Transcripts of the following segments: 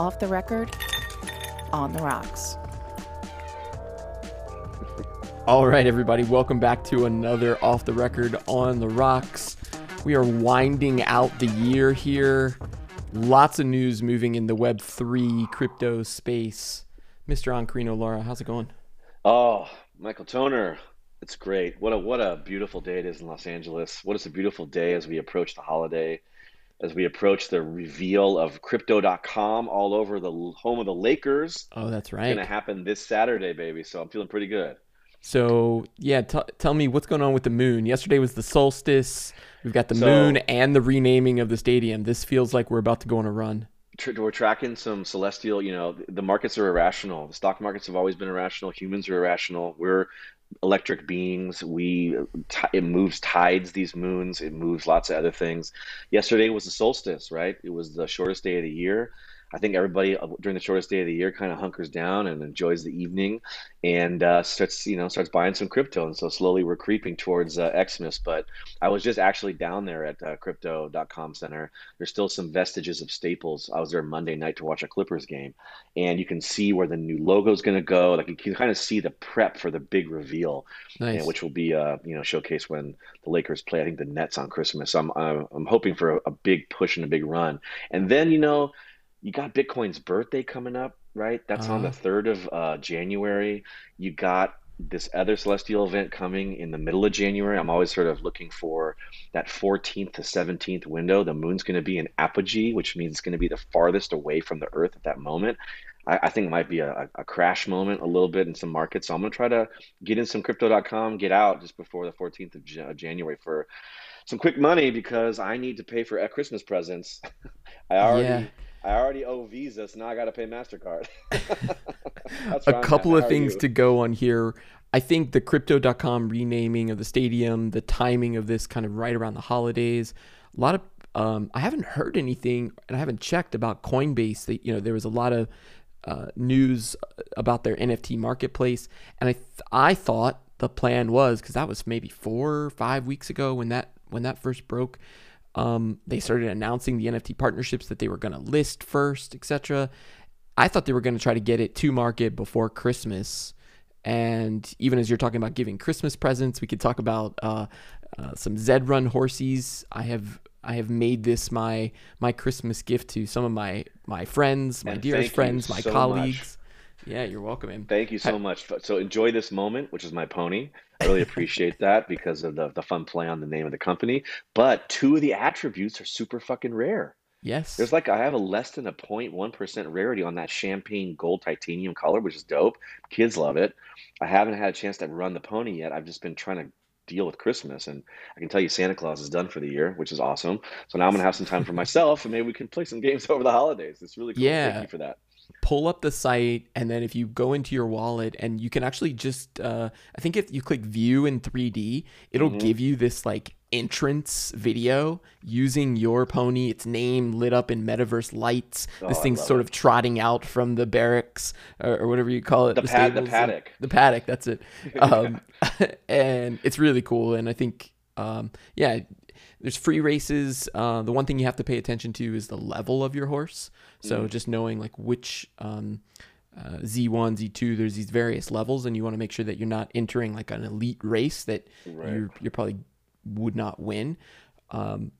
Off the record, on the rocks. All right, everybody, welcome back to another Off the Record on the Rocks. We are winding out the year here. Lots of news moving in the Web3 crypto space. Mr. Ankarino Lara, how's it going? Oh, Michael Toner, it's great. What a what a beautiful day it is in Los Angeles. What is a beautiful day as we approach the holiday, as we approach the reveal of crypto.com all over the home of the Lakers. Oh, that's It's right. going to happen this Saturday, baby. So I'm feeling pretty good. So, yeah, t- tell me what's going on with the moon. Yesterday was the solstice. We've got the So- moon and the renaming of the stadium. This feels like we're about to go on a run. Tr- We're tracking some celestial, you know, the markets are irrational. The stock markets have always been irrational. Humans are irrational. We're electric beings. We it moves tides, these moons. It moves lots of other things. Yesterday was the solstice, right? It was the shortest day of the year. I think everybody uh, during the shortest day of the year kind of hunkers down and enjoys the evening and uh, starts, you know, starts buying some crypto. And so slowly we're creeping towards uh, Xmas. But I was just actually down there at uh, crypto.com center. There's still some vestiges of Staples. I was there Monday night to watch a Clippers game, and you can see where the new logo is going to go. Like you can kind of see the prep for the big reveal, Nice. and which will be uh, you know showcased when the Lakers play. I think the Nets on Christmas. So I'm I'm, I'm hoping for a, a big push and a big run, and then you know you got Bitcoin's birthday coming up, right? That's on the Uh, third of uh, January. You got this other celestial event coming in the middle of January. I'm always sort of looking for that 14th to 17th window. The moon's going to be in apogee, which means it's going to be the farthest away from the Earth at that moment. I, I think it might be a, a crash moment a little bit in some markets. So I'm going to try to get in some crypto.com, get out just before the 14th of Ja- January for some quick money because I need to pay for Christmas presents. I already Yeah. I already owe Visa, so now I got to pay Mastercard. A couple of things to go on here. I think the crypto.com renaming of the stadium, the timing of this kind of right around the holidays. A lot of um, I haven't heard anything and I haven't checked about Coinbase. That you know there was a lot of uh, news about their NFT marketplace, and I th- I thought the plan was because that was maybe four or five weeks ago when that when that first broke. Um, they started announcing the NFT partnerships that they were going to list first, etc. I thought they were going to try to get it to market before Christmas. And even as you're talking about giving Christmas presents, we could talk about uh, uh, some Zed Run horses. I have I have made this my my Christmas gift to some of my my friends, my And dearest friends, my so colleagues. Yeah, you're welcome. man. Thank you so much. So enjoy this moment, which is my pony. I really appreciate that because of the the fun play on the name of the company. But two of the attributes are super fucking rare. Yes. There's like I have a less than a 0.1% rarity on that champagne gold titanium color, which is dope. Kids love it. I haven't had a chance to run the pony yet. I've just been trying to deal with Christmas, and I can tell you Santa Claus is done for the year, which is awesome. So now I'm gonna have some time for myself, and maybe we can play some games over the holidays. It's really cool. Yeah. Thank you for that. Pull up the site and then if you go into your wallet and you can actually just uh, i think if you click view in 3d it'll Mhm. give you this like entrance video using your pony its name lit up in metaverse lights this Oh, I thing's sort it. of trotting out from the barracks or, or whatever you call it The pad- the paddock. the paddock that's it um, and it's really cool and i think um, yeah there's free races uh, the one thing you have to pay attention to is the level of your horse so Mm. just knowing like which um, uh, Z1, Z2, there's these various levels, and you want to make sure that you're not entering like an elite race that Right. you you probably would not win. Um,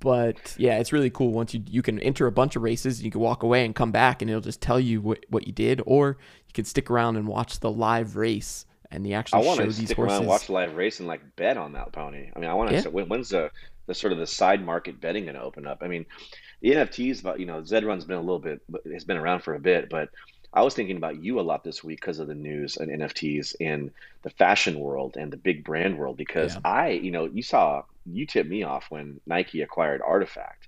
but yeah, it's really cool. Once you you can enter a bunch of races, you can walk away and come back, and it'll just tell you what, what you did, or you can stick around and watch the live race, and they I want show to these stick horses. around, and watch the live race, and like bet on that pony. I mean, I want to. Yeah. say when, when's the the sort of the side market betting going to open up? I mean, the NFTs, about you know, Zed Run's been a little bit, it's been around for a bit. But I was thinking about you a lot this week because of the news and NFTs in the fashion world and the big brand world. Because Yeah. I, you know, you saw you tipped me off when Nike acquired Artifact.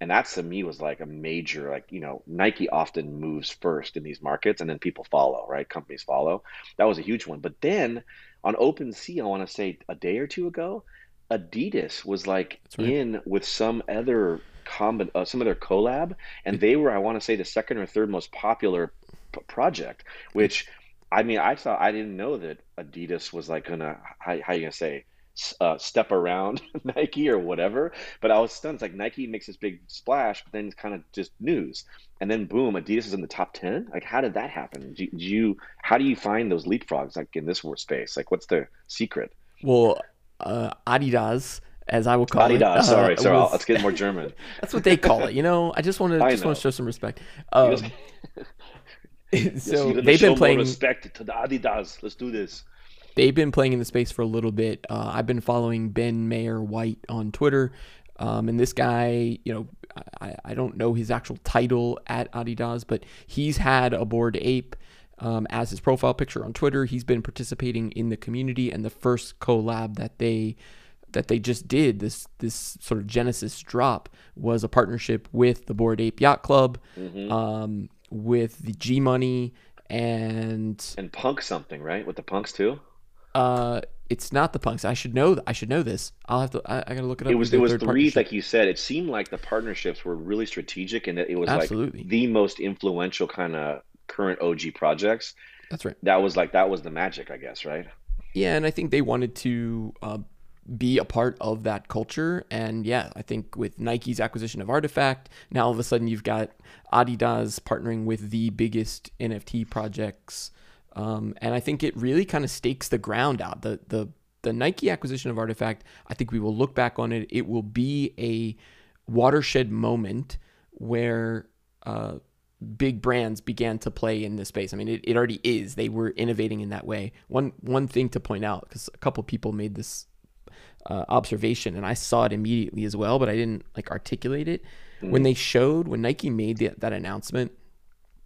And that to me was like a major, like, you know, Nike often moves first in these markets and then people follow, right? Companies follow. That was a huge one. But then on OpenSea, I want to say a day or two ago, Adidas was like right. in with some other comb- uh, some other collab, and they were, I want to say, the second or third most popular p- project. Which, I mean, I thought I didn't know that Adidas was like gonna how, how you gonna say uh, step around Nike or whatever. But I was stunned. It's like Nike makes this big splash, but then it's kind of just news. And then boom, Adidas is in the top 10. Like, how did that happen? Do, do you, how do you find those leapfrogs like in this space? Like, what's the secret? Well, uh, Adidas, as I will call Adidas, it. uh, sorry, sorry. was- Let's get more German. That's what they call it. You know, I just want to I just want to show some respect. Um, so they've been playing. respect to the Adidas. Let's do this. They've been playing in the space for a little bit. Uh, I've been following Ben Mayer White on Twitter, um, and this guy, you know, I, I don't know his actual title at Adidas, but he's had a Bored Ape um, as his profile picture on Twitter. He's been participating in the community, and the first collab that they that they just did this this sort of Genesis drop was a partnership with the Bored Ape Yacht Club, Mm-hmm. um, with the G Money, and And punk something, right? With the punks too. Uh, it's not the punks. I should know. I should know this. I'll have to. I, I gotta look it up. It was it was three, like you said. It seemed like the partnerships were really strategic, and that it was Absolutely. like the most influential kind of current OG projects. That's right. That was like that was the magic, I guess, right? Yeah, and I think they wanted to uh, be a part of that culture. And yeah, I think with Nike's acquisition of Artifact, now all of a sudden you've got Adidas partnering with the biggest NFT projects. Um, and I think it really kind of stakes the ground out. The the the Nike acquisition of Artifact, I think we will look back on it. It will be a watershed moment where uh, big brands began to play in this space. I mean, it, it already is. They were innovating in that way. One one thing to point out, because a couple people made this uh, observation, and I saw it immediately as well, but I didn't like articulate it. When they showed, when Nike made the, that announcement,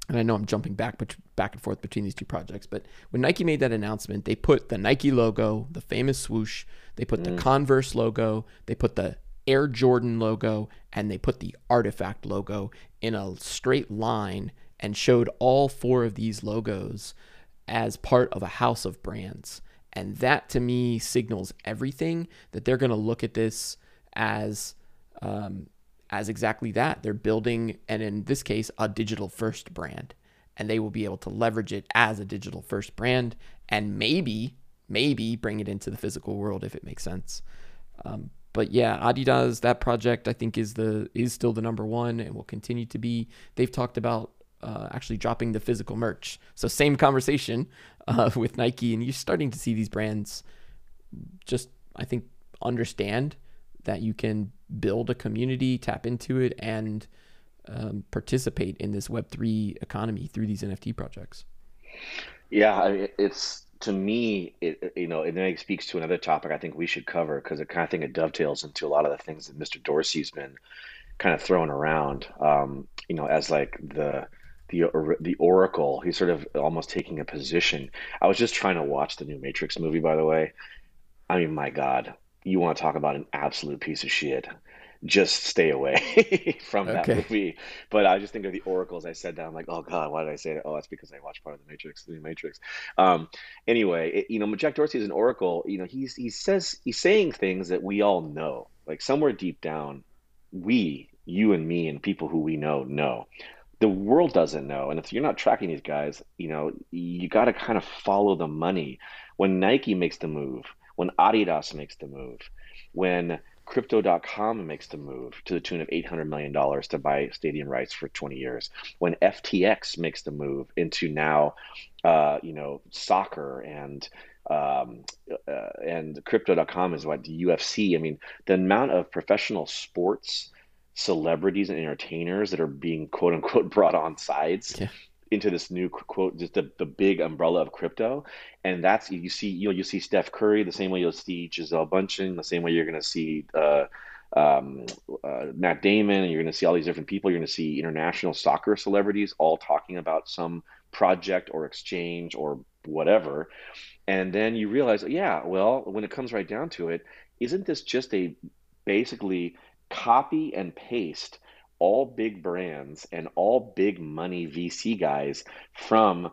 and I know I'm jumping back back and forth between these two projects, but when Nike made that announcement, they put the Nike logo, the famous swoosh, they put the Converse logo, they put the Air Jordan logo, and they put the Artifact logo in a straight line and showed all four of these logos as part of a house of brands. And that to me signals everything that they're going to look at this as um, as exactly that. They're building, and in this case, a digital first brand, and they will be able to leverage it as a digital first brand, and maybe, maybe bring it into the physical world if it makes sense. Um, but yeah, Adidas, that project I think is the is still the number one, and will continue to be. They've talked about uh, actually dropping the physical merch, so same conversation uh, with Nike, and you're starting to see these brands just I think understand that you can build a community, tap into it, and um, participate in this Web three economy through these NFT projects. Yeah, I mean, it's to me, it you know, and then it speaks to another topic I think we should cover because it kind of think it dovetails into a lot of the things that Mr. Dorsey's been kind of throwing around. Um, you know, as like the the the Oracle, he's sort of almost taking a position. I was just trying to watch the new Matrix movie, by the way. I mean, my God, you want to talk about an absolute piece of shit. Just stay away from that Okay. movie. But I just think of the oracles. I said that I'm like, oh God, why did I say that? Oh, that's because I watched part of the Matrix, the Matrix. Um, anyway, it, you know, Jack Dorsey is an oracle. You know, he's he says he's saying things that we all know. Like somewhere deep down, we, you and me, and people who we know know. The world doesn't know, and if you're not tracking these guys, you know, you got to kind of follow the money. When Nike makes the move, when Adidas makes the move, when Crypto.com makes the move to the tune of $800 million to buy stadium rights for 20 years. When FTX makes the move into now, uh, you know, soccer and um, uh, and Crypto.com is what the UFC. I mean, the amount of professional sports celebrities and entertainers that are being quote unquote brought on sides Yeah. Into this new quote, just the, the big umbrella of crypto. And that's you see you know you see Steph Curry the same way you'll see Gisele Bündchen the same way you're going to see uh, um, uh, Matt Damon and you're going to see all these different people. You're going to see international soccer celebrities all talking about some project or exchange or whatever. And then you realize yeah well when it comes right down to it isn't this just a basically copy and paste all big brands and all big money VC guys from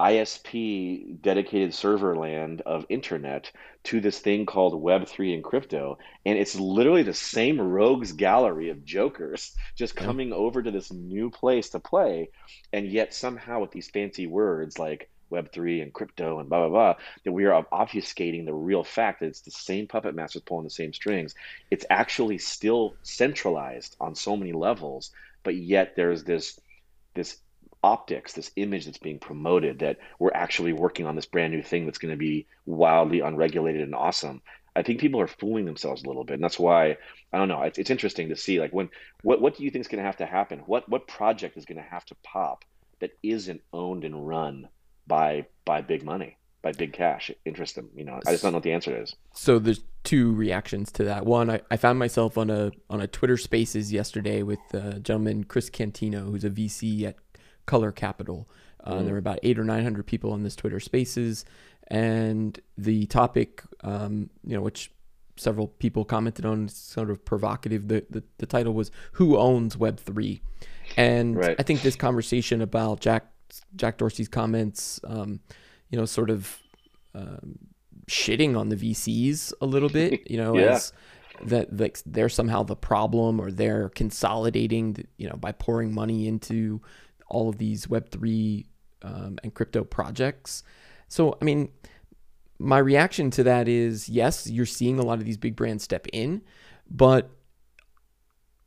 ISP dedicated server land of internet to this thing called Web3 and crypto. And it's literally the same rogues gallery of jokers just coming over to this new place to play. And yet, somehow, with these fancy words like Web3 and crypto and blah, blah, blah, that we are obfuscating the real fact that it's the same puppet masters pulling the same strings. It's actually still centralized on so many levels, but yet there's this this optics, this image that's being promoted that we're actually working on this brand new thing that's going to be wildly unregulated and awesome. I think people are fooling themselves a little bit, and that's why I don't know. It's, it's interesting to see like when what what do you think is going to have to happen? What what project is going to have to pop that isn't owned and run by by big money, by big cash? Interest them. You know, I just don't know what the answer is. So there's two reactions to that. One, I, I found myself on a on a Twitter Spaces yesterday with a gentleman Chris Cantino, who's a VC at Color Capital. Uh, mm. There were about eight or nine hundred people on this Twitter Spaces, and the topic, um, you know, which several people commented on, sort of provocative. The the, the title was "Who owns Web 3? and right. I think this conversation about Jack Jack Dorsey's comments, um, you know, sort of um, shitting on the VCs a little bit, you know, yeah. as that like they're somehow the problem or they're consolidating, you know, by pouring money into all of these Web three um, and crypto projects. So, I mean, my reaction to that is yes, you're seeing a lot of these big brands step in, but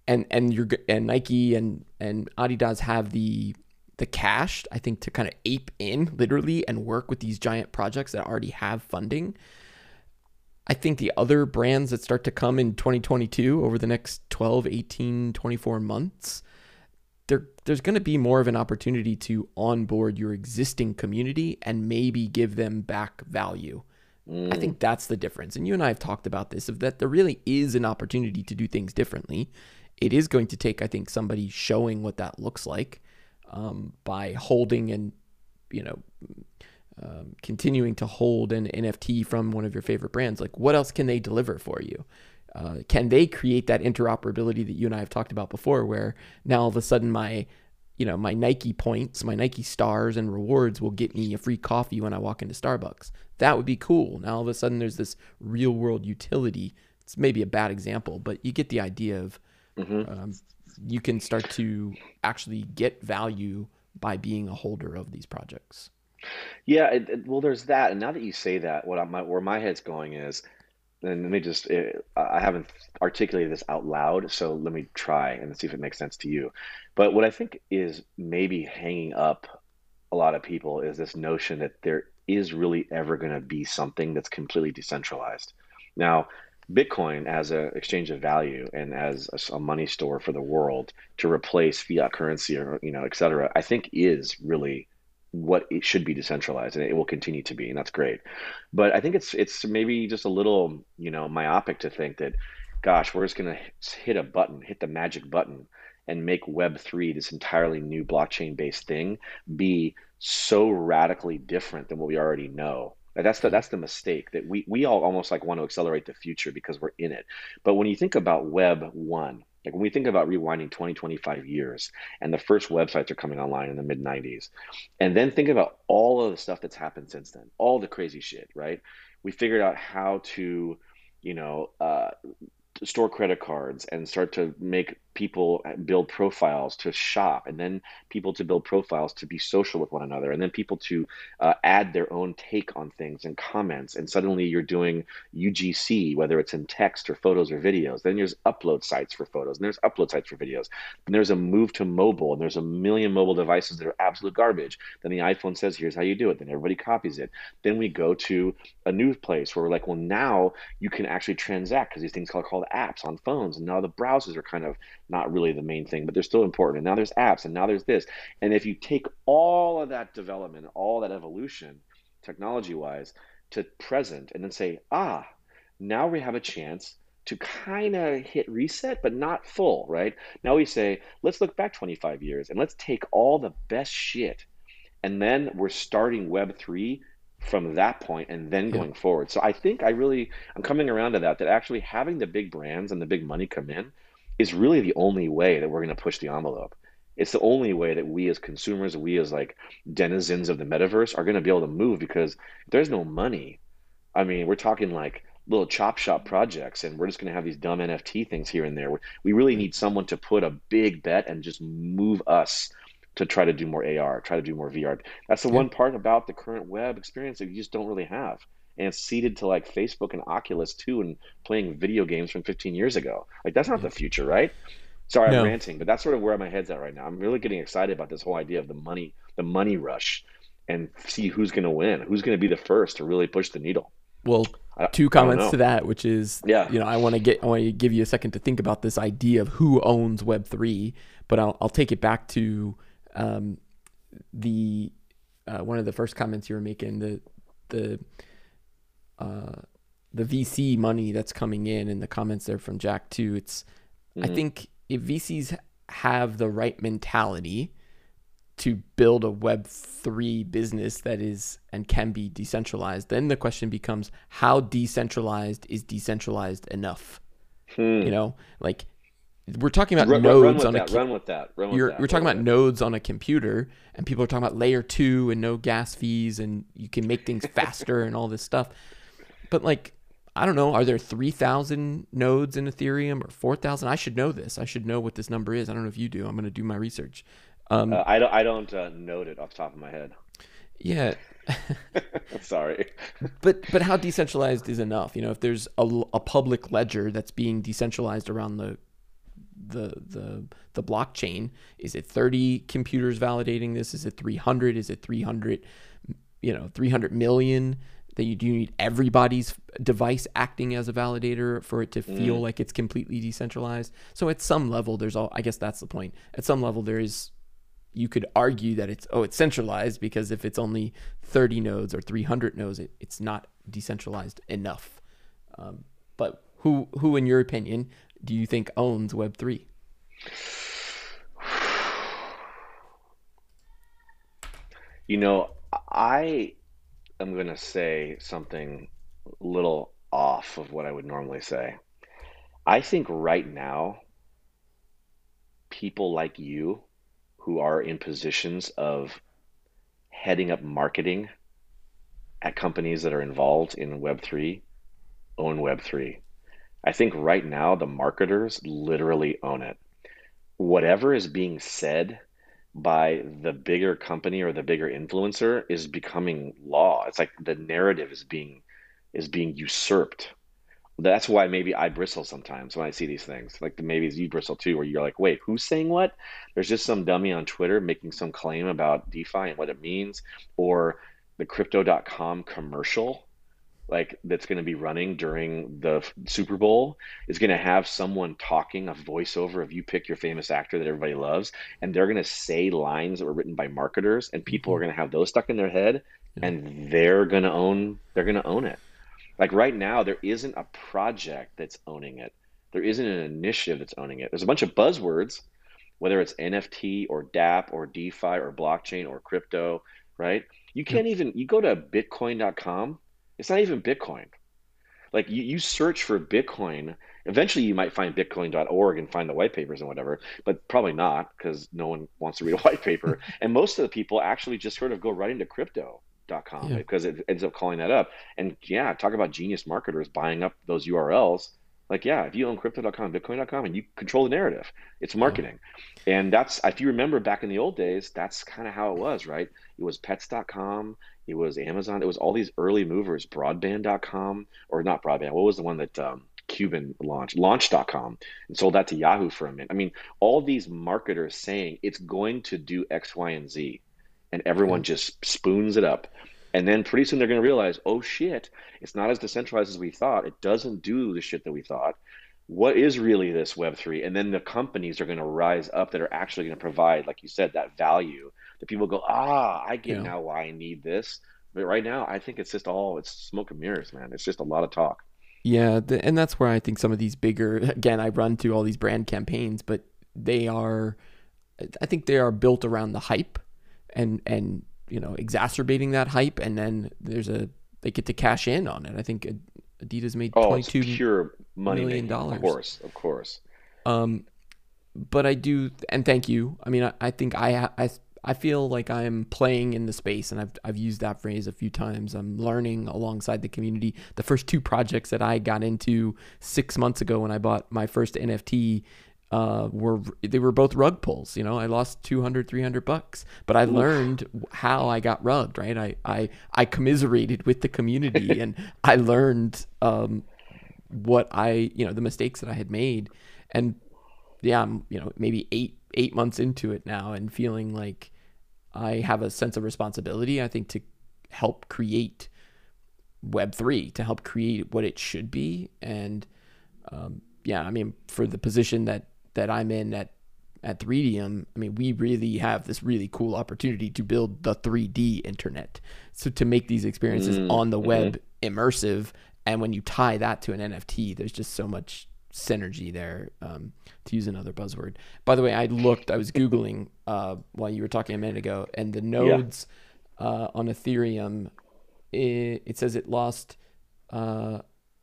and and you're and Nike and and Adidas have the the cash, I think, to kind of ape in literally and work with these giant projects that already have funding. I think the other brands that start to come in 2022 over the next 12, 18, 24 months there there's going to be more of an opportunity to onboard your existing community and maybe give them back value. Mm. I think that's the difference. And you and I have talked about this of that there really is an opportunity to do things differently. It is going to take, I think, somebody showing what that looks like um, by holding and you know um, continuing to hold an NFT from one of your favorite brands. Like, what else can they deliver for you? uh, can they create that interoperability that you and I have talked about before, where now all of a sudden my you know my Nike points, my Nike stars and rewards will get me a free coffee when I walk into Starbucks. That would be cool. Now all of a sudden there's this real world utility. It's maybe a bad example, but you get the idea of mm-hmm. um, you can start to actually get value by being a holder of these projects. Yeah, it, it, well, there's that, and now that you say that, what I'm, where my head's going is and let me just eh, i haven't articulated this out loud so let me try and see if it makes sense to you. But what i think is maybe hanging up a lot of people is this notion that there is really ever going to be something that's completely decentralized. Now bitcoin as an exchange of value and as a, a money store for the world to replace fiat currency or you know et cetera i think is really what it should be decentralized and it will continue to be and that's great. But i think it's it's maybe just a little you know myopic to think that gosh we're just going to hit a button hit the magic button and make web3 this entirely new blockchain based thing be so radically different than what we already know that's the that's the mistake that we we all almost like want to accelerate the future because we're in it but when you think about web 1 like when we think about rewinding 20, 25 years, and the first websites are coming online in the mid 90s, and then think about all of the stuff that's happened since then, all the crazy shit, right? We figured out how to, you know, uh, store credit cards and start to make people build profiles to shop and then people to build profiles to be social with one another and then people to uh, add their own take on things and comments and suddenly you're doing ugc whether it's in text or photos or videos. Then there's upload sites for photos and there's upload sites for videos. And there's a move to mobile and there's a million mobile devices that are absolute garbage. Then the iphone says here's how you do it. Then everybody copies it. Then we go to a new place where we're like well now you can actually transact because these things are called apps on phones and now the browsers are kind of not really the main thing, but they're still important. And now there's apps, and now there's this. And if you take all of that development, all that evolution, technology wise, to present, and then say, ah, now we have a chance to kind of hit reset, but not full, right? Now we say, let's look back 25 years and let's take all the best shit. And then we're starting Web3 from that point and then going yeah. forward. So I think I really, I'm coming around to that, that actually having the big brands and the big money come in is really the only way that we're going to push the envelope. It's the only way that we as consumers, we as like denizens of the metaverse are going to be able to move because there's no money. I mean, we're talking like little chop shop projects and we're just going to have these dumb NFT things here and there. We really need someone to put a big bet and just move us to try to do more AR, try to do more VR. That's the Yeah. one part about the current web experience that you just don't really have. And it's seeded to like Facebook and Oculus too, and playing video games from 15 years ago. Like that's not the future, right? Sorry, I'm ranting, but that's sort of where my head's at right now. I'm really getting excited about this whole idea of the money, the money rush, and see who's going to win, who's going to be the first to really push the needle. Well, two comments to that, which is, Yeah. you know, I want to get, I want to give you a second to think about this idea of who owns Web three, but I'll, I'll take it back to um, the uh, one of the first comments you were making, the the uh, the VC money that's coming in, and the comments there from Jack too. It's, I Mhm. think if VCs have the right mentality to build a web 3 business that is and can be decentralized then the question becomes how decentralized is decentralized enough Hmm. you know like we're talking about Run, run- run nodes with on a that. ki- Run with that. Run with you're, that. we're talking about nodes on a computer and people are talking about layer 2 and no gas fees and you can make things faster and all this stuff but like I don't know. Are there three thousand nodes in Ethereum or four thousand? I should know this. I should know what this number is. I don't know if you do. I'm going to do my research. Um. Uh, I don't. I don't uh, note it off the top of my head. yeah, Sorry. but but how decentralized is enough? You know, if there's a public ledger that's being decentralized around the the the the blockchain, is it 30 computers validating this? Is it 300? Is it 300? You know, 300 million. That you do need everybody's device acting as a validator for it to feel Mm. like it's completely decentralized. So at some level, there's all. I guess that's the point. At some level, there is you could argue that it's oh it's centralized because if it's only 30 nodes or 300 nodes it, it's not decentralized enough um, but who who in your opinion do you think owns web3 You know, I am going to say something a little off of what I would normally say. I think right now, people like you who are in positions of heading up marketing at companies that are involved in Web3 own Web3. I think right now the marketers literally own it. Whatever is being said by the bigger company or the bigger influencer is becoming law. It's like the narrative is being is being usurped. That's why maybe I bristle sometimes when I see these things. Like maybe you bristle too, where you're like, wait, who's saying what? There's just some dummy on Twitter making some claim about DeFi and what it means, or the crypto.com commercial like that's going to be running during the Super Bowl is going to have someone talking a voiceover of you pick your famous actor that everybody loves and they're going to say lines that were written by marketers and people mm-hmm. are going to have those stuck in their head and they're going to own they're going to own it. Like right now there isn't a project that's owning it. There isn't an initiative that's owning it. There's a bunch of buzzwords whether it's NFT or DApp or DeFi or blockchain or crypto, right? You can't even you go to bitcoin.com it's not even Bitcoin. Like you, you search for Bitcoin, eventually you might find bitcoin.org and find the white papers and whatever, but probably not because no one wants to read a white paper. and most of the people actually just sort of go right into crypto.com Yeah. because it ends up calling that up. And yeah, talk about genius marketers buying up those URLs. Like, yeah, if you own crypto.com, bitcoin.com, and you control the narrative, it's marketing. And that's, if you remember back in the old days, that's kind of how it was, right? It was pets.com, it was Amazon, it was all these early movers, broadband.com, or not broadband, what was the one that um, Cuban launched? Launch.com, and sold that to Yahoo for a minute. I mean, all these marketers saying it's going to do X, Y, and Z, and everyone just spoons it up. And then pretty soon they're going to realize, oh shit, it's not as decentralized as we thought. It doesn't do the shit that we thought. What is really this Web3? And then the companies are going to rise up that are actually going to provide, like you said, that value that people go, ah, I get Yeah. now why I need this. But right now, I think it's just all, it's smoke and mirrors, man. It's just a lot of talk. Yeah, th- and that's where I think some of these bigger again I run through all these brand campaigns, but they are I think they are built around the hype and and you know exacerbating that hype and then there's a they get to cash in on it. I think Adidas made Oh, 22 pure money million dollars. Of course, of course. Um, but I do, and thank you. I mean, I, I think I, I, I feel like I'm playing in the space, and I've, I've used that phrase a few times. I'm learning alongside the community. The first two projects that I got into six months ago when I bought my first NFT, uh, were they were both rug pulls. You know, I lost 200, 300 bucks, but I learned how I got rugged. Right, I I I commiserated with the community, and I learned um, what I you know the mistakes that I had made, and yeah, I'm you know maybe eight eight months into it now, and feeling like I have a sense of responsibility. I think to help create Web three to help create what it should be, and um, yeah, I mean for the position that that I'm in at at 3DM, I mean, we really have this really cool opportunity to build the 3D internet. So to make these experiences Mm, on the mhm. web immersive, and when you tie that to an NFT, there's just so much synergy there. Um, to use another buzzword. By the way, I looked, I was googling uh, while you were talking a minute ago, and the nodes uh, on Ethereum, it, it says it lost uh,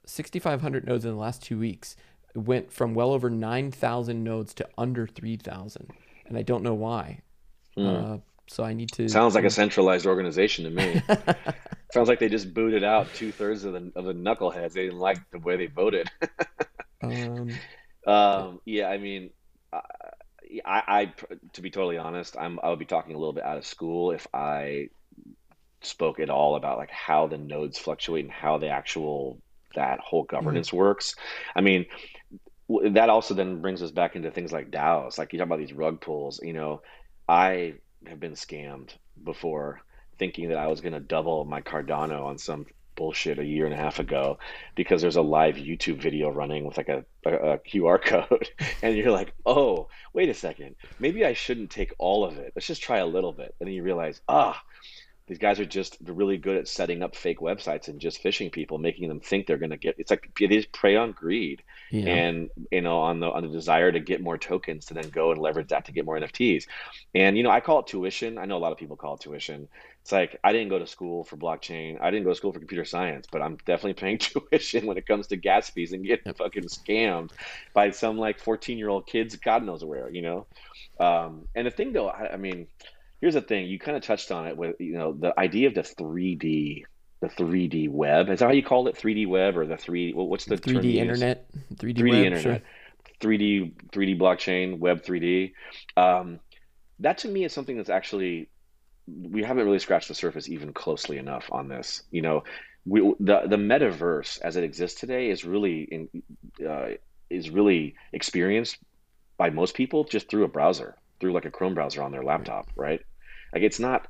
6,500 nodes in the last two weeks. It went from well over 9,000 nodes to under 3,000. And I don't know why. Uh, so I need to. Sounds like a centralized organization to me. Sounds like they just booted out two thirds of the of the knuckleheads. They didn't like the way they voted. Um, Um, yeah, I mean, I, I, to be totally honest, I'm I would be talking a little bit out of school if I spoke at all about like how the nodes fluctuate and how the actual that whole governance works. I mean, that also then brings us back into things like DAOs. Like you talk about these rug pulls. You know, I have been scammed before, thinking that I was going to double my Cardano on some bullshit a year and a half ago because there's a live YouTube video running with like a, a, a QR code, and you're like, oh, wait a second, maybe I shouldn't take all of it. Let's just try a little bit, and then you realize, ah. These guys are just really good at setting up fake websites and just phishing people, making them think they're going to get. It's like they just prey on greed yeah. and you know on the on the desire to get more tokens to then go and leverage that to get more NFTs. And you know, I call it tuition. I know a lot of people call it tuition. It's like I didn't go to school for blockchain. I didn't go to school for computer science, but I'm definitely paying tuition when it comes to gas fees and getting fucking scammed by some like 14 year old kids, God knows where, you know. Um, and the thing though, I, I mean, here's the thing. You kind of touched on it with you know the idea of the 3D. The 3D web is that how you call it? 3D web or the 3D? Well, what's the 3D you internet, 3D, 3D web, internet, sure. 3D 3D blockchain, Web 3D. Um, that to me is something that's actually we haven't really scratched the surface even closely enough on this. You know, we the the metaverse as it exists today is really in, uh, is really experienced by most people just through a browser, through like a Chrome browser on their laptop, right? Like it's not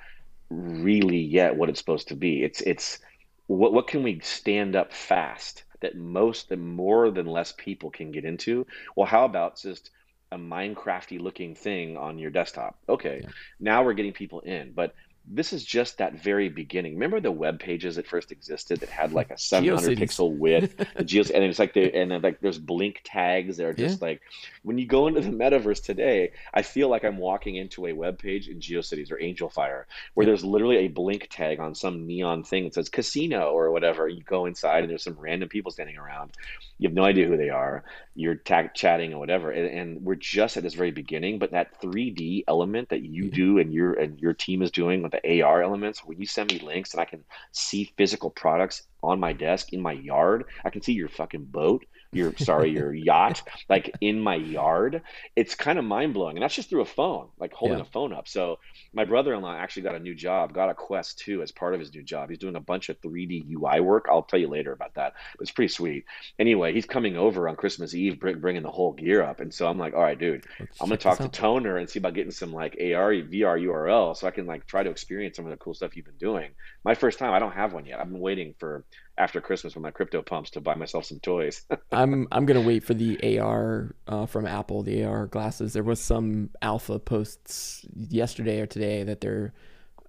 really yet what it's supposed to be. It's it's what what can we stand up fast that most that more than less people can get into? Well, how about just a Minecrafty looking thing on your desktop? Okay, Yeah. now we're getting people in, but this is just that very beginning. Remember the web pages that first existed that had like a 700 GeoCities. pixel width, the geos, and it's like they and then like there's blink tags that are just like when you go into the metaverse today, I feel like I'm walking into a web page in GeoCities or Angelfire where there's literally a blink tag on some neon thing that says casino or whatever. You go inside and there's some random people standing around. You have no idea who they are. You're tag chatting or whatever, and, and we're just at this very beginning. But that 3D element that you Yeah. do and your and your team is doing with the AR elements, when you send me links and I can see physical products on my desk in my yard, I can see your fucking boat. Your sorry, your yacht, like in my yard. It's kind of mind blowing, and that's just through a phone, like holding Yeah. a phone up. So my brother-in-law actually got a new job, got a Quest 2 as part of his new job. He's doing a bunch of 3D UI work. I'll tell you later about that. But it's pretty sweet. Anyway, he's coming over on Christmas Eve, bringing the whole gear up. And so I'm like, all right, dude, Let's I'm gonna talk to. Toner and see about getting some like AR, VR URL so I can like try to experience some of the cool stuff you've been doing. My first time, I don't have one yet. I've been waiting for after Christmas when my crypto pumps to buy myself some toys. I'm I'm gonna wait for the AR uh, from Apple, the AR glasses. There was some alpha posts yesterday or today that they're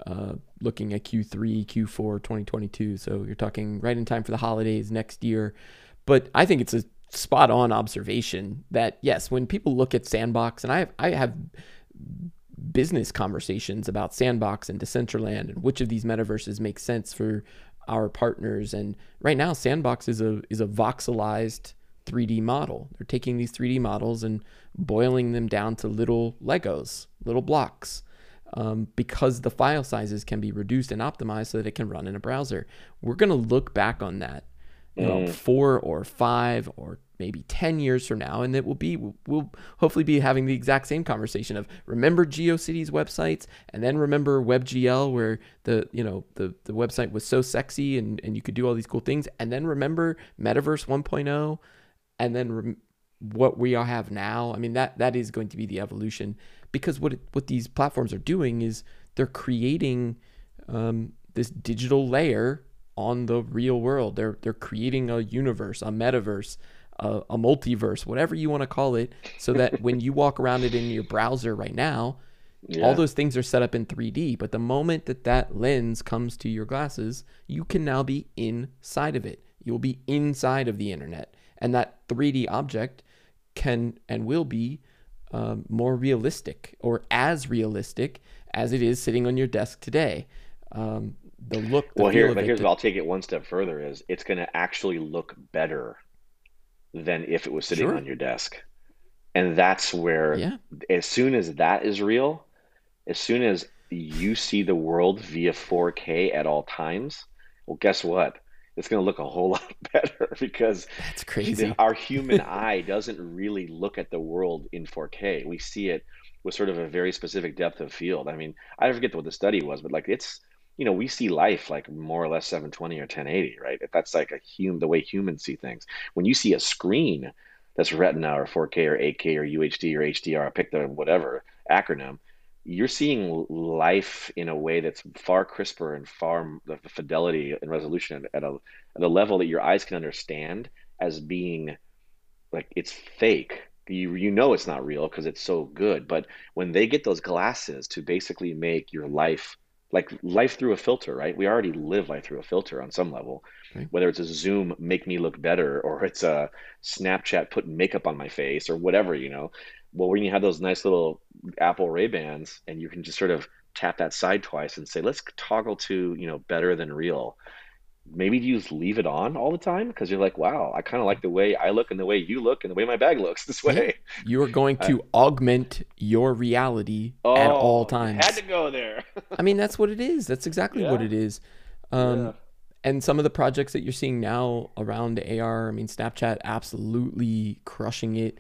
uh, looking at Q3, Q4, 2022. So you're talking right in time for the holidays next year. But I think it's a spot on observation that yes, when people look at Sandbox, and I have I have business conversations about Sandbox and Decentraland and which of these metaverses makes sense for our partners. And right now, Sandbox is a is a voxelized 3D model. They're taking these 3D models and boiling them down to little Legos, little blocks, um, because the file sizes can be reduced and optimized so that it can run in a browser. We're gonna look back on that, you know, four or five or maybe 10 years from now and it will be we'll hopefully be having the exact same conversation of remember geocities websites and then remember webgl where the you know the the website was so sexy and and you could do all these cool things and then remember metaverse 1.0 and then what we all have now i mean that that is going to be the evolution because what it, what these platforms are doing is they're creating um, this digital layer on the real world. They're they're creating a universe, a metaverse, a, a multiverse, whatever you want to call it, so that when you walk around it in your browser right now, Yeah. all those things are set up in 3D. But the moment that that lens comes to your glasses, you can now be inside of it. You will be inside of the internet, and that 3D object can and will be um, more realistic or as realistic as it is sitting on your desk today. Um, the look, the Well, here, but here's what I'll take it one step further is it's going to actually look better than if it was sitting Sure. on your desk. And that's where, yeah, as soon as that is real, as soon as you see the world via 4K at all times, well, guess what? It's going to look a whole lot better because that's crazy. our human eye doesn't really look at the world in 4K. We see it with sort of a very specific depth of field. I mean, I forget what the study was, but like it's, you know, we see life like more or less 720 or 1080, right? If that's like a hum the way humans see things. When you see a screen that's Retina or 4K or 8K or UHD or HDR, I pick the whatever acronym, you're seeing life in a way that's far crisper and far the fidelity and resolution at a at a level that your eyes can understand as being like it's fake. You you know it's not real because it's so good. But when they get those glasses to basically make your life like life through a filter, right? We already live life through a filter on some level. Right. Whether it's a Zoom make me look better or it's a Snapchat put makeup on my face or whatever, you know. Well, when you have those nice little Apple Ray-Bans and you can just sort of tap that side twice and say, let's toggle to, you know, better than real maybe you just leave it on all the time because you're like, wow, I kind of like the way I look and the way you look and the way my bag looks this Yeah. way. You are going to augment your reality at all Oh, times. Had to go there. I mean, that's what it is. That's exactly what it is. Um, Yeah. And some of the projects that you're seeing now around AR, I mean, Snapchat absolutely crushing it.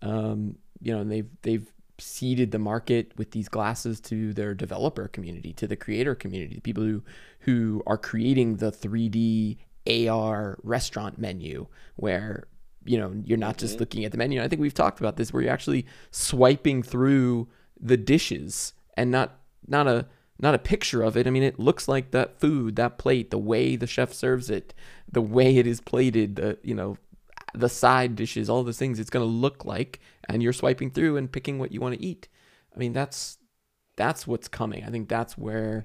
Um, you know, and they've they've seeded the market with these glasses to their developer community, to the creator community, the people who who are creating the 3D AR restaurant menu where you know you're not just mm-hmm. looking at the menu. I think we've talked about this where you're actually swiping through the dishes and not not a not a picture of it. I mean, it looks like that food, that plate, the way the chef serves it, the way it is plated, the you know, the side dishes, all those things. It's going to look like, and you're swiping through and picking what you want to eat. I mean, that's that's what's coming. I think that's where,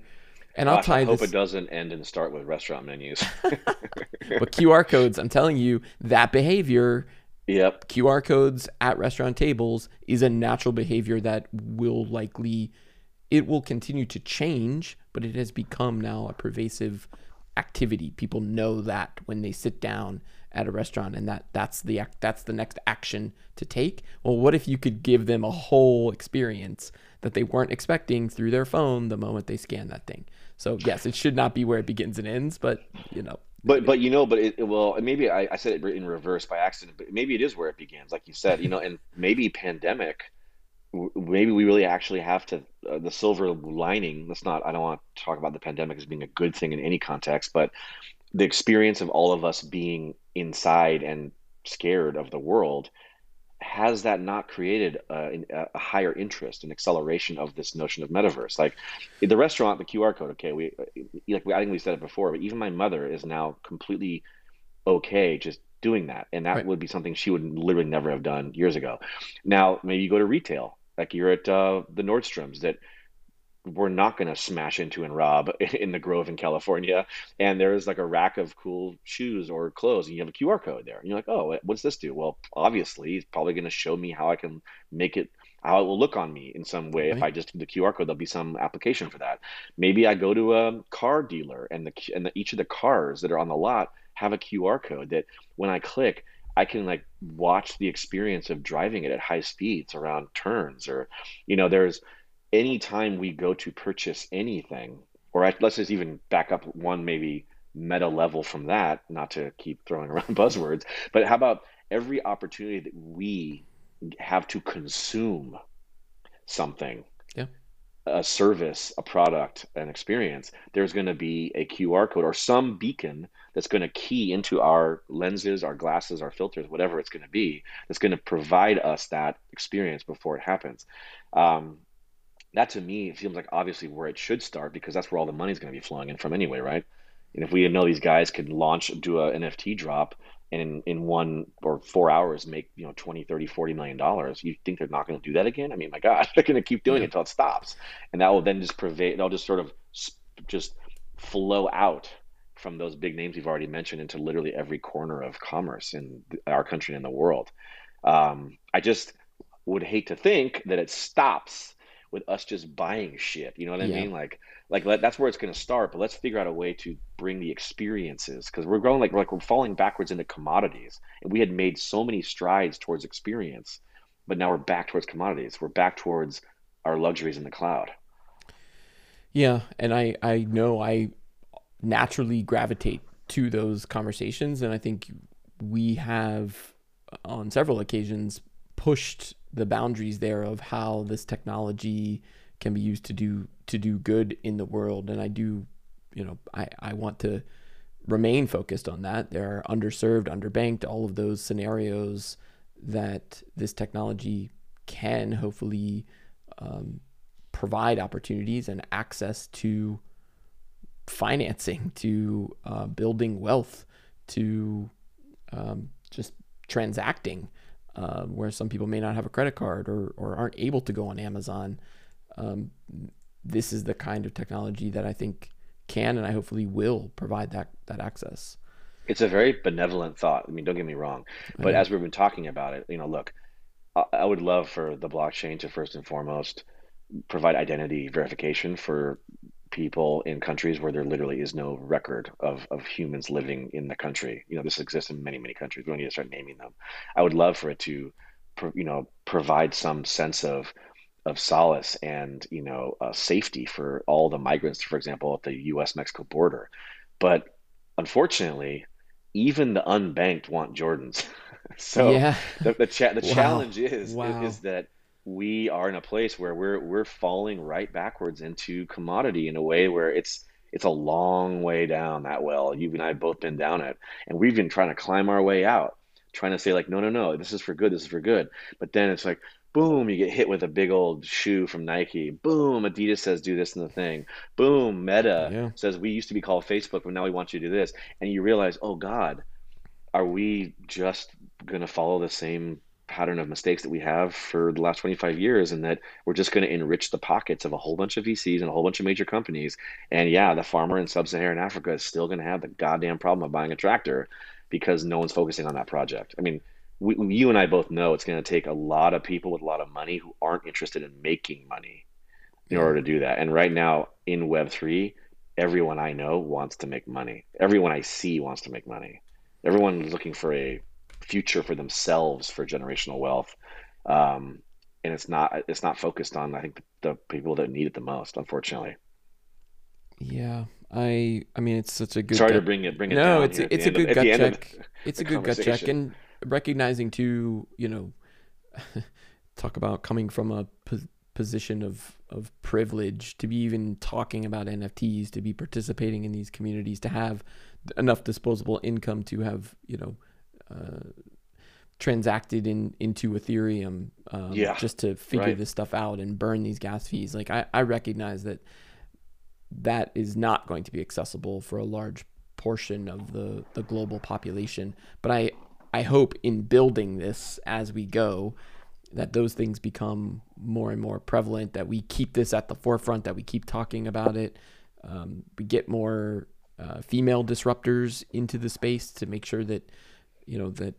and I'll Gosh, tie I hope this. it doesn't end and start with restaurant menus. But QR codes, I'm telling you, that behavior yep. QR codes at restaurant tables is a natural behavior that will likely it will continue to change, but it has become now a pervasive activity. People know that when they sit down at a restaurant and that that's the ac- that's the next action to take. Well, what if you could give them a whole experience that they weren't expecting through their phone the moment they scan that thing? So, yes, it should not be where it begins and ends, but you know, But but you know, but it, it well, maybe I, I said it in reverse by accident, but maybe it is where it begins, like you said, you know, and maybe pandemic, maybe we really actually have to uh, the silver lining. Let's not. I don't want to talk about the pandemic as being a good thing in any context, but the experience of all of us being inside and scared of the world has that not created a, a higher interest and acceleration of this notion of metaverse? Like the restaurant the qr code okay we like i think we said it before but even my mother is now completely okay just doing that. And that Right. would be something she would literally never have done years ago. Now maybe you go to retail like you're at uh, the nordstroms that we're not going to smash into and rob in the grove in california. And there's like a rack of cool shoes or clothes and you have a qr code there. And you're like oh what's this do? Well obviously it's probably going to show me how i can make it how it will look on me in some way. If i just do the qr code there'll be some application for that. Maybe i go to a car dealer and the and the, each of the cars that are on the lot have a qr code that when i click i can like watch the experience of driving it at high speeds around turns or you know there's anytime we go to purchase anything, or I, let's just even back up one maybe meta level from that, not to keep throwing around buzzwords, but how about every opportunity that we have to consume something Yeah. a service, a product, an experience, there's going to be a QR code or some beacon that's going to key into our lenses, our glasses, our filters, whatever it's going to be, that's going to provide us that experience before it happens. Um, that to me seems like obviously where it should start because that's where all the money's going to be flowing in from anyway, right? And if we know these guys could launch, do a NFT drop and in, in one or four hours make, you know, 20, 30, 40 million dollars, you think they're not going to do that again? I mean, my God, they're going to keep doing Yeah. it until it stops. And that will then just pervade, they'll just sort of just flow out from those big names you've already mentioned into literally every corner of commerce in our country and in the world. Um, I just would hate to think that it stops with us just buying shit. You know what I Yeah. mean? Like, like let, that's where it's going to start. But let's figure out a way to bring the experiences because we're going like like we're falling backwards into commodities, and we had made so many strides towards experience, but now we're back towards commodities. We're back towards our luxuries in the cloud. Yeah, and I I know I naturally gravitate to those conversations, and I think we have on several occasions pushed the boundaries there of how this technology can be used to do to do good in the world, and I do, you know, I I want to remain focused on that. There are underserved, underbanked, all of those scenarios that this technology can hopefully um, provide opportunities and access to financing, to uh, building wealth, to um, just transacting, uh, where some people may not have a credit card or, or aren't able to go on Amazon. Um, this is the kind of technology that I think can and I hopefully will provide that that access. It's a very benevolent thought. I mean, don't get me wrong, but as we've been talking about it, you know, look, I, I would love for the blockchain to first and foremost provide identity verification for people in countries where there literally is no record of, of humans living in the country. You know, this exists in many, many countries. We don't need to start naming them. I would love for it to, you know, provide some sense of of solace and you know uh, safety for all the migrants, for example, at the U.S. Mexico border. But unfortunately, even the unbanked want Jordans. so yeah. the the, cha- the Wow. challenge is, Wow. is is that we are in a place where we're we're falling right backwards into commodity in a way where it's it's a long way down that well. You and I have both been down it, and we've been trying to climb our way out, trying to say like, no, no, no, this is for good, this is for good. But then it's like, boom, you get hit with a big old shoe from Nike. Boom, Adidas says do this in the thing. Boom, Meta Yeah. says we used to be called Facebook, but now we want you to do this. And you realize, oh God, are we just going to follow the same pattern of mistakes that we have for the last 25 years and that we're just going to enrich the pockets of a whole bunch of VCs and a whole bunch of major companies. And yeah the farmer in sub-Saharan Africa is still going to have the goddamn problem of buying a tractor because no one's focusing on that project. I mean we, you and I both know it's going to take a lot of people with a lot of money who aren't interested in making money in order to do that. And right now in web3 everyone I know wants to make money. Everyone I see wants to make money. Everyone is looking for a future for themselves for generational wealth um, and it's not it's not focused on i think the, the people that need it the most unfortunately Yeah. I I mean it's such a good sorry to gut- bring it bring it No, it's it's a of- good at gut the check. It's a good gut check and recognizing too, you know, talk about coming from a po- position of of privilege to be even talking about NFTs, to be participating in these communities, to have enough disposable income to have, you know, uh, transacted in into Ethereum um, Yeah, just to figure right. this stuff out and burn these gas fees. Like I, I recognize that that is not going to be accessible for a large portion of the, the global population. But I I hope in building this as we go that those things become more and more prevalent, that we keep this at the forefront, that we keep talking about it. Um, we get more uh, female disruptors into the space to make sure that you know that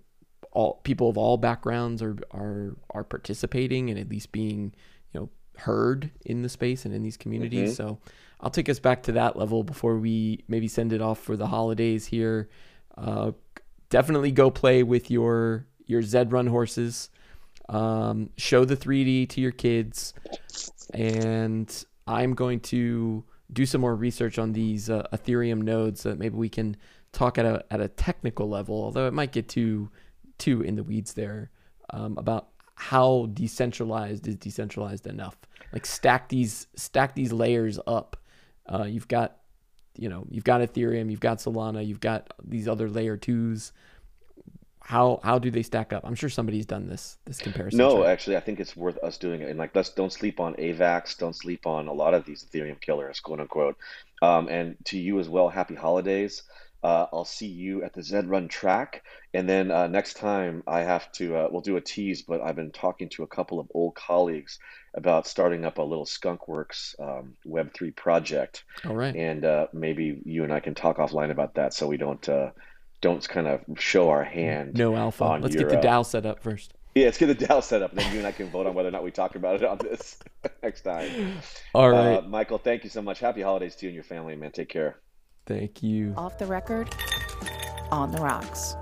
all people of all backgrounds are are are participating and at least being you know heard in the space and in these communities. Mhm. So I'll take us back to that level before we maybe send it off for the holidays here. Uh, definitely go play with your your Zed Run horses. Um, show the 3D to your kids, and I'm going to do some more research on these uh, Ethereum nodes so that maybe we can talk at a at a technical level. Although it might get too too in the weeds there um, about how decentralized is decentralized enough. Like stack these stack these layers up. Uh, you've got you know you've got Ethereum, you've got Solana, you've got these other layer twos. How how do they stack up? I'm sure somebody's done this this comparison. No, chart. actually, I think it's worth us doing it. And like, let's don't sleep on AVAX, don't sleep on a lot of these Ethereum killers, quote unquote. Um, and to you as well, happy holidays. Uh, I'll see you at the Zed Run track, and then uh, next time I have to, uh, we'll do a tease. But I've been talking to a couple of old colleagues about starting up a little Skunkworks um, Web three project, All right. and uh, maybe you and I can talk offline about that, so we don't uh, don't kind of show our hand. No alpha. Let's your, get the uh, DAO set up first. Yeah, let's get the DAO set up, and then you and I can vote on whether or not we talk about it on this next time. All right. Uh, Michael, thank you so much. Happy holidays to you and your family, man. Take care. Thank you. Off the record, on the rocks.